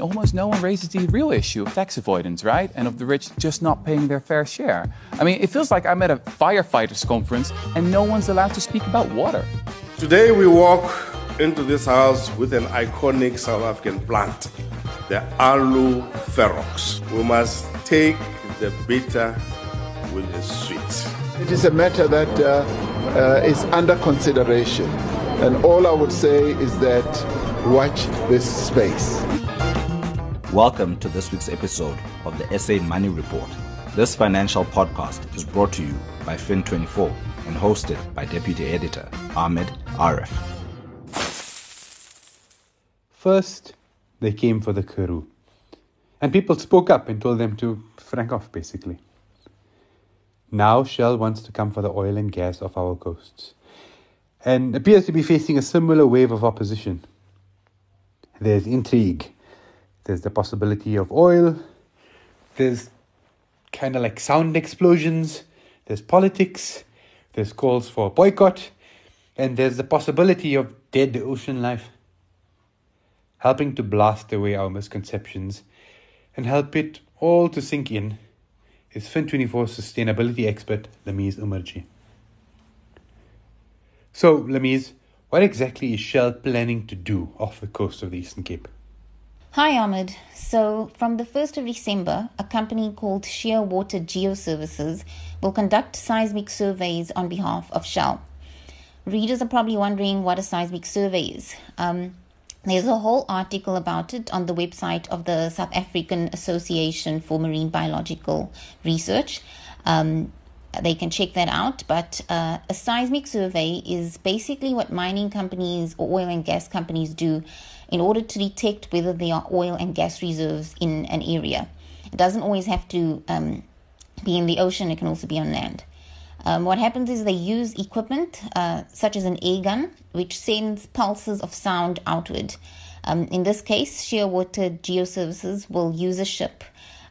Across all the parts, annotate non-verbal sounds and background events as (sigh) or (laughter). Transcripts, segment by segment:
almost no one raises the real issue of tax avoidance, right? And of the rich just not paying their fair share. I mean, it feels like I'm at a firefighters conference and no one's allowed to speak about water. Today we walk into this house with an iconic South African plant, the Aloe Ferox. We must take the bitter with the sweet. It is a matter that uh, uh, is under consideration. And all I would say is that watch this space. Welcome to this week's episode of the SA Money Report. This financial podcast is brought to you by Fin24 and hosted by Deputy Editor Ahmed Areff. First, they came for the Karoo. And people spoke up and told them to frank off, basically. Now Shell wants to come for the oil and gas off our coasts and appears to be facing a similar wave of opposition. There's intrigue, there's the possibility of oil, there's kind of like sound explosions, there's politics, there's calls for boycott, and there's the possibility of dead ocean life. Helping to blast away our misconceptions and help it all to sink in is Fin24 sustainability expert Lameez Omarjee. So, Lameez, what exactly is Shell planning to do off the coast of the Eastern Cape? Hi, Ahmed. So, from the 1st of December, a company called Shearwater Geoservices will conduct seismic surveys on behalf of Shell. Readers are probably wondering what a seismic survey is. Um, there's a whole article about it on the website of the South African Association for Marine Biological Research. Um, they can check that out. But uh, a seismic survey is basically what mining companies or oil and gas companies do in order to detect whether there are oil and gas reserves in an area. It doesn't always have to um, be in the ocean, it can also be on land. Um, what happens is they use equipment uh, such as an air gun, which sends pulses of sound outward. Um, in this case, Shearwater Geoservices will use a ship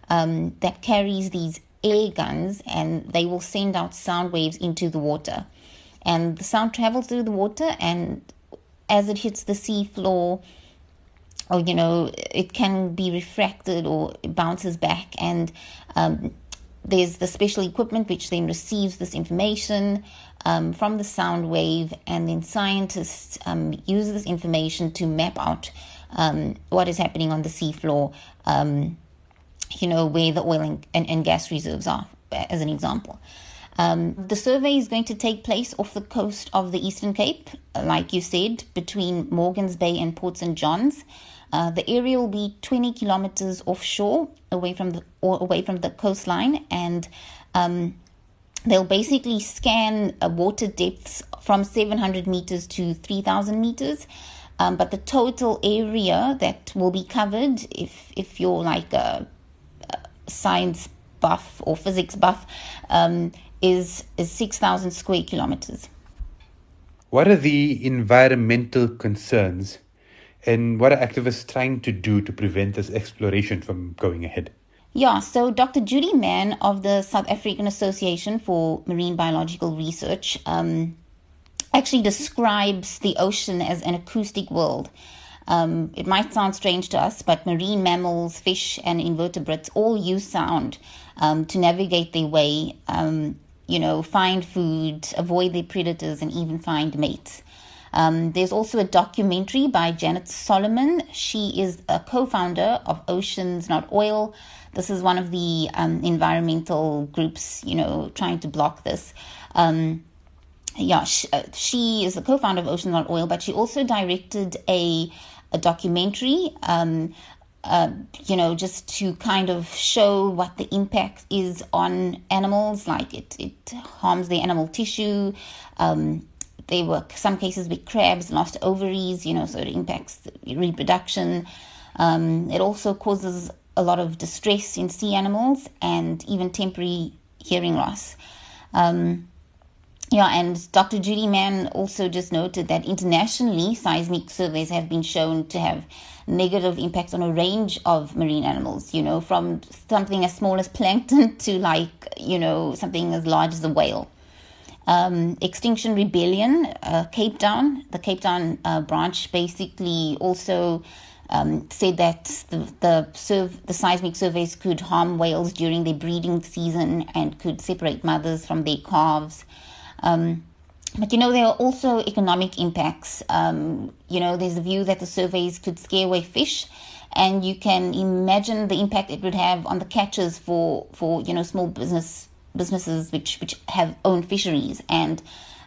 um, that carries these air guns and they will send out sound waves into the water. And the sound travels through the water, and as it hits the sea floor, or you know, it can be refracted or bounces back, and um, there's the special equipment which then receives this information um, from the sound wave, and then scientists um, use this information to map out um, what is happening on the seafloor, um, you know, where the oil and, and, and, gas reserves are, as an example. Um, the survey is going to take place off the coast of the Eastern Cape, like you said, between Morgan's Bay and Port St. John's. Uh, the area will be 20 kilometers offshore, away from the or away from the coastline, and um, they'll basically scan uh, water depths from 700 meters to 3,000 meters. Um, but the total area that will be covered, if if you're like a, a science buff or physics buff, um, is is 6,000 square kilometers. What are the environmental concerns and what are activists trying to do to prevent this exploration from going ahead? Yeah, so Dr. Judy Mann of the South African Association for Marine Biological Research um, actually describes the ocean as an acoustic world. Um, it might sound strange to us, but marine mammals, fish, and invertebrates all use sound um, to navigate their way, um, you know, find food, avoid their predators, and even find mates. Um, there's also a documentary by Janet Solomon. She is a co founder of Oceans Not Oil. This is one of the um, environmental groups, you know, trying to block this. Um, yeah, she, uh, she, is the co founder of Oceans Not Oil, but she also directed a, a documentary. Um, uh, you know, just to kind of show what the impact is on animals, like it, it harms the animal tissue, um, there were some cases with crabs lost ovaries, you know, so it impacts reproduction. Um, it also causes a lot of distress in sea animals and even temporary hearing loss. Um, yeah, and Dr. Judy Mann also just noted that internationally, seismic surveys have been shown to have negative impacts on a range of marine animals, you know, from something as small as plankton (laughs) to like, you know, something as large as a whale. Um, Extinction Rebellion, uh, Cape Town, the Cape Town uh, branch basically also um, said that the the, the seismic surveys could harm whales during their breeding season and could separate mothers from their calves. Um, but you know, there are also economic impacts. Um, you know, there's a view that the surveys could scare away fish, and you can imagine the impact it would have on the catches for for you know small business businesses which which have own fisheries and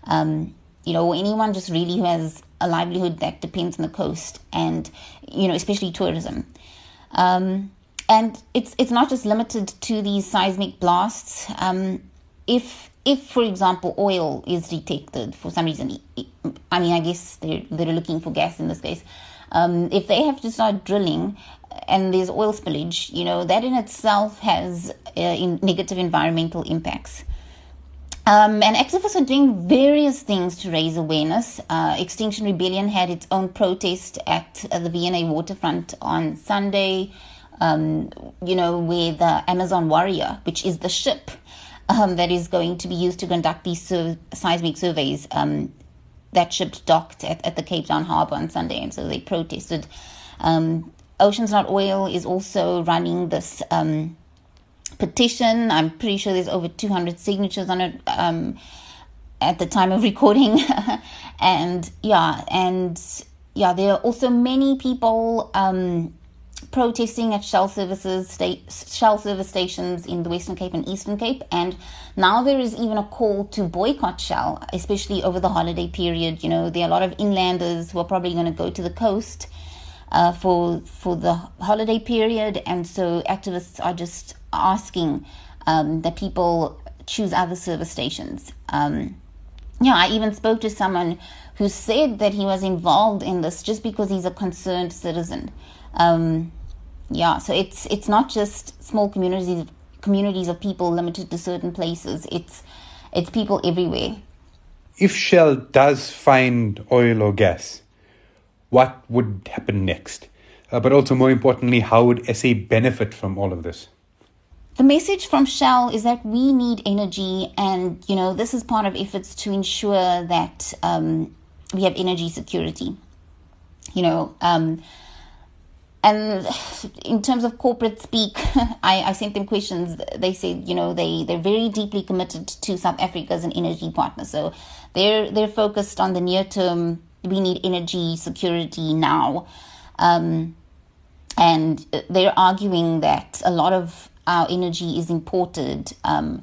um, you know anyone just really who has a livelihood that depends on the coast and you know especially tourism. Um, and it's it's not just limited to these seismic blasts. Um, if if, for example, oil is detected for some reason, I mean, I guess they're, they're looking for gas in this case. Um, if they have to start drilling and there's oil spillage, you know, that in itself has uh, in negative environmental impacts. Um, and activists are doing various things to raise awareness. Uh, Extinction Rebellion had its own protest at uh, the V&A waterfront on Sunday, um, you know, where the Amazon Warrior, which is the ship um, that is going to be used to conduct these sur- seismic surveys. Um, that ship docked at, at the Cape Town harbour on Sunday, and so they protested. Um, Oceans Not Oil is also running this um, petition. I'm pretty sure there's over 200 signatures on it um, at the time of (laughs) recording. and yeah, and yeah, there are also many people um, protesting at Shell services state, Shell service stations in the Western Cape and Eastern Cape, and now there is even a call to boycott Shell, especially over the holiday period. You know, there are a lot of inlanders who are probably going to go to the coast uh, for for the holiday period, and so activists are just asking um, that people choose other service stations. Um, yeah, I even spoke to someone who said that he was involved in this just because he's a concerned citizen. Um, yeah, so it's it's not just small communities communities of people limited to certain places. It's it's people everywhere. If Shell does find oil or gas, what would happen next? Uh, but also, more importantly, how would SA benefit from all of this? The message from Shell is that we need energy, and you know this is part of efforts to ensure that um, we have energy security. You know, um, and in terms of corporate speak, (laughs) I, I sent them questions. They said, you know, they they're very deeply committed to South Africa as an energy partner. So they're they're focused on the near term. We need energy security now, um, and they're arguing that a lot of our energy is imported. Um,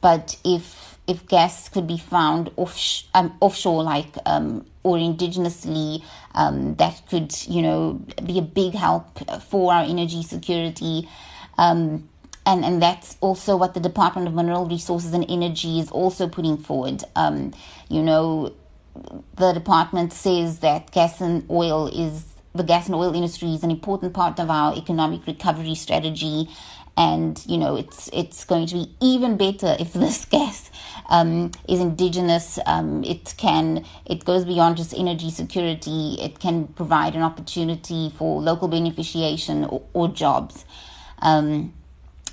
but if if gas could be found off, um, offshore, like um, or indigenously, um, that could, you know, be a big help for our energy security. Um, and, and that's also what the Department of Mineral Resources and Energy is also putting forward. Um, you know, the department says that gas and oil is the gas and oil industry is an important part of our economic recovery strategy and you know it's it's going to be even better if this (laughs) gas um, is indigenous. Um, it can it goes beyond just energy security. It can provide an opportunity for local beneficiation or, or jobs. Um,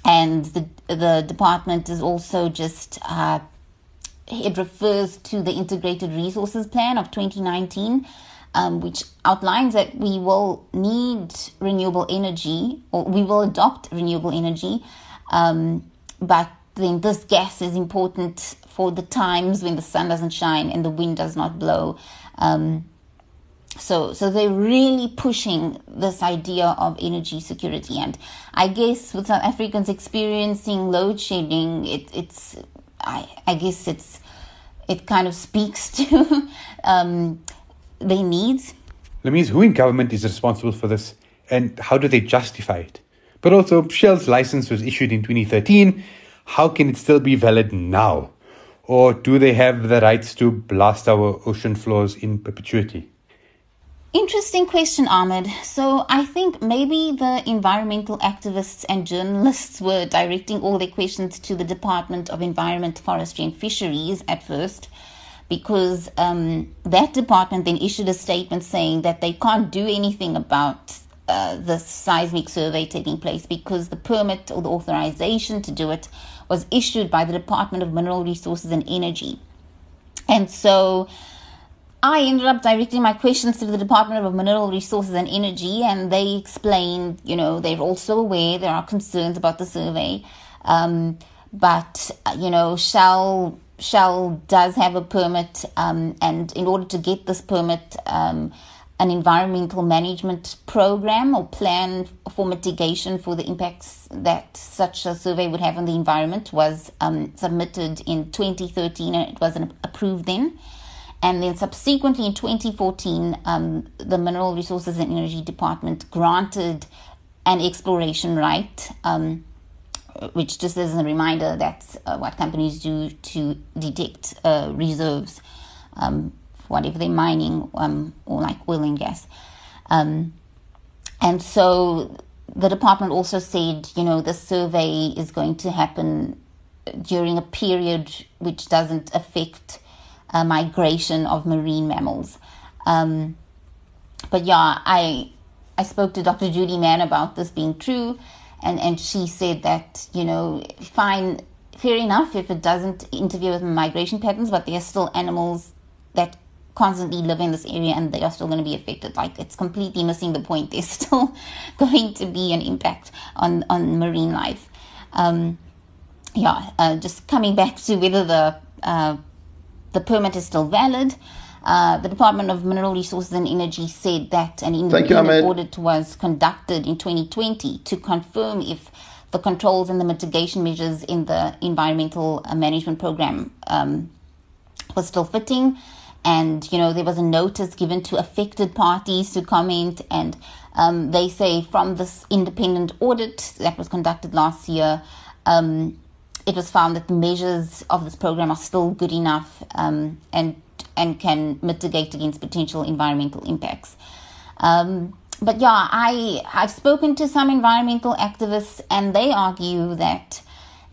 and the the department is also just uh, it refers to the integrated resources plan of 2019 um, which outlines that we will need renewable energy or we will adopt renewable energy um, but then this gas is important for the times when the sun doesn't shine and the wind does not blow. Um, so, so they're really pushing this idea of energy security, and I guess with South Africans experiencing load shedding, it, it's, I, I guess it's, it kind of speaks (laughs) to um, their needs. Lameez, who in government is responsible for this, and how do they justify it? But also, Shell's license was issued in 2013 how can it still be valid now? Or do they have the rights to blast our ocean floors in perpetuity? Interesting question, Ahmed. So I think maybe the environmental activists and journalists were directing all their questions to the Department of Environment, Forestry and Fisheries at first, because um, that department then issued a statement saying that they can't do anything about uh, the seismic survey taking place because the permit or the authorization to do it was issued by the Department of Mineral Resources and Energy. And so I ended up directing my questions to the Department of Mineral Resources and Energy, and they explained, you know, they're also aware there are concerns about the survey. Um, but, you know, Shell Shell does have a permit, um, and in order to get this permit, um, an environmental management program or plan for mitigation for the impacts that such a survey would have on the environment was um, submitted in 2013 and it wasn't approved then. And then subsequently in 2014, um, the Mineral Resources and Energy Department granted an exploration right. Um, which just as a reminder, that's uh, what companies do to detect uh, reserves, um, whatever they're mining, um, or like oil and gas. Um, and so the department also said, you know, the survey is going to happen during a period which doesn't affect uh, migration of marine mammals. Um, but yeah, I I spoke to Dr. Judy Mann about this being true and and she said that you know fine fair enough if it doesn't interfere with migration patterns but there are still animals that constantly live in this area and they are still going to be affected. Like it's completely missing the point. (laughs) There's still going to be an impact on on marine life. Um, yeah uh, just coming back to whether the uh, the permit is still valid uh, the Department of Mineral Resources and Energy said that an independent you, audit was conducted in 2020 to confirm if the controls and the mitigation measures in the environmental uh, management program um, was still fitting. And, you know, there was a notice given to affected parties to comment. And um, they say from this independent audit that was conducted last year, um, it was found that the measures of this program are still good enough um, and and can mitigate against potential environmental impacts. Um, but yeah, I I've spoken to some environmental activists, and they argue that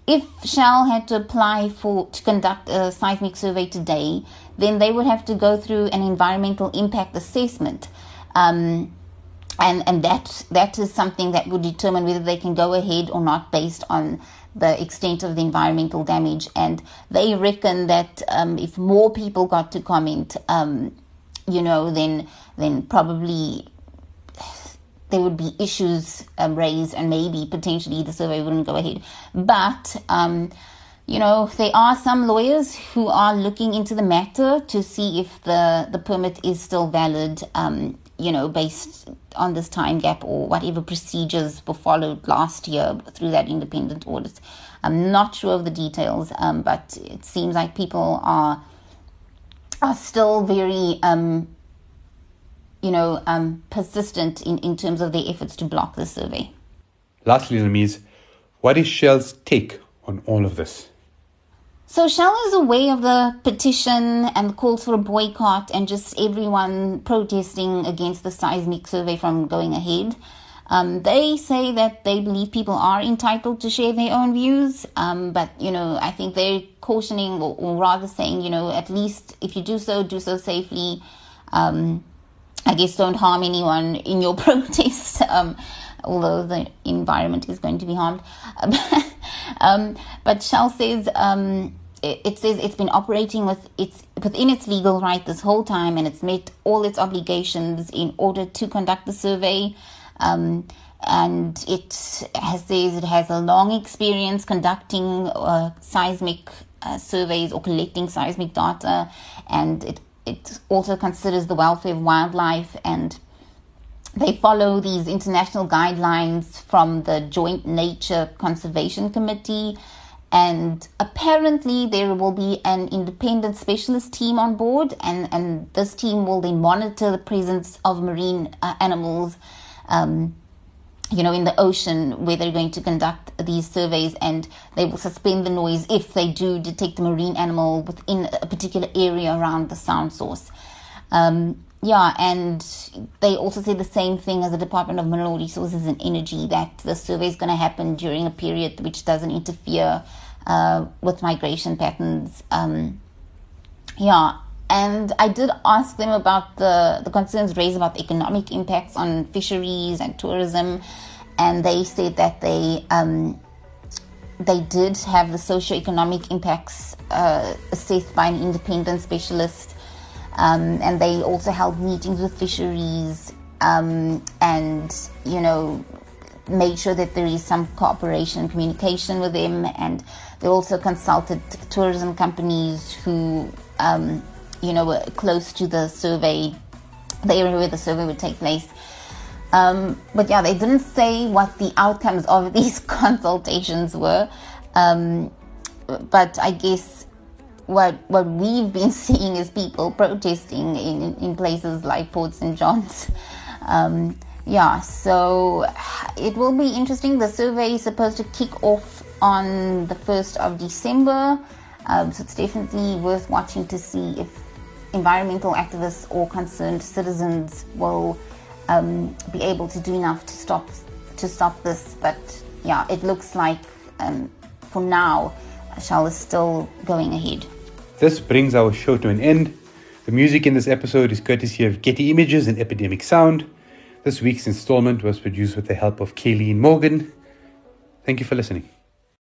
if Shell had to apply for to conduct a seismic survey today, then they would have to go through an environmental impact assessment. Um, and and that that is something that would determine whether they can go ahead or not based on the extent of the environmental damage. And they reckon that um, if more people got to comment, um, you know, then then probably there would be issues um, raised, and maybe potentially the survey wouldn't go ahead. But um, you know, there are some lawyers who are looking into the matter to see if the, the permit is still valid. Um, you know, based on this time gap or whatever procedures were followed last year through that independent audit. I'm not sure of the details, um, but it seems like people are are still very, um, you know, um, persistent in, in terms of their efforts to block the survey. Lastly, Lameez, what is Shell's take on all of this? So Shell is aware of the petition and calls for a boycott and just everyone protesting against the seismic survey from going ahead. Um, they say that they believe people are entitled to share their own views, um, but you know, I think they're cautioning, or, or, rather saying, you know, at least if you do so, do so safely. Um, I guess don't harm anyone in your (laughs) protest, um, although the environment is going to be harmed. (laughs) Um, but Shell says um, it says it's been operating with its within its legal right this whole time, and it's met all its obligations in order to conduct the survey. Um, and it has, says it has a long experience conducting uh, seismic uh, surveys or collecting seismic data, and it it also considers the welfare of wildlife and they follow these international guidelines from the Joint Nature Conservation Committee and apparently there will be an independent specialist team on board and, and this team will then monitor the presence of marine uh, animals um, you know in the ocean where they're going to conduct these surveys and they will suspend the noise if they do detect a marine animal within a particular area around the sound source. Um, yeah, and they also say the same thing as the Department of Mineral Resources and Energy that the survey is going to happen during a period which doesn't interfere uh, with migration patterns. Um, yeah, and I did ask them about the, the concerns raised about the economic impacts on fisheries and tourism, and they said that they um, they did have the socio-economic impacts uh, assessed by an independent specialist, um, and they also held meetings with fisheries um, and you know made sure that there is some cooperation and communication with them, and they also consulted tourism companies who um, you know were close to the survey, the area where the survey would take place. Um, but yeah, they didn't say what the outcomes of (laughs) these consultations were. Um, but I guess what what we've been (laughs) seeing is people protesting in, in places like Port St. John's. Um, yeah, so it will be interesting. The survey is supposed to kick off on the 1st of December. Um, so it's definitely worth watching to see if environmental activists or concerned citizens will um, be able to do enough to stop to stop this. But yeah, it looks like um, for now, Shell is still going ahead. This brings our show to an end. The music in this episode is courtesy of Getty Images and Epidemic Sound. This week's installment was produced with the help of Kayleen Morgan. Thank you for listening.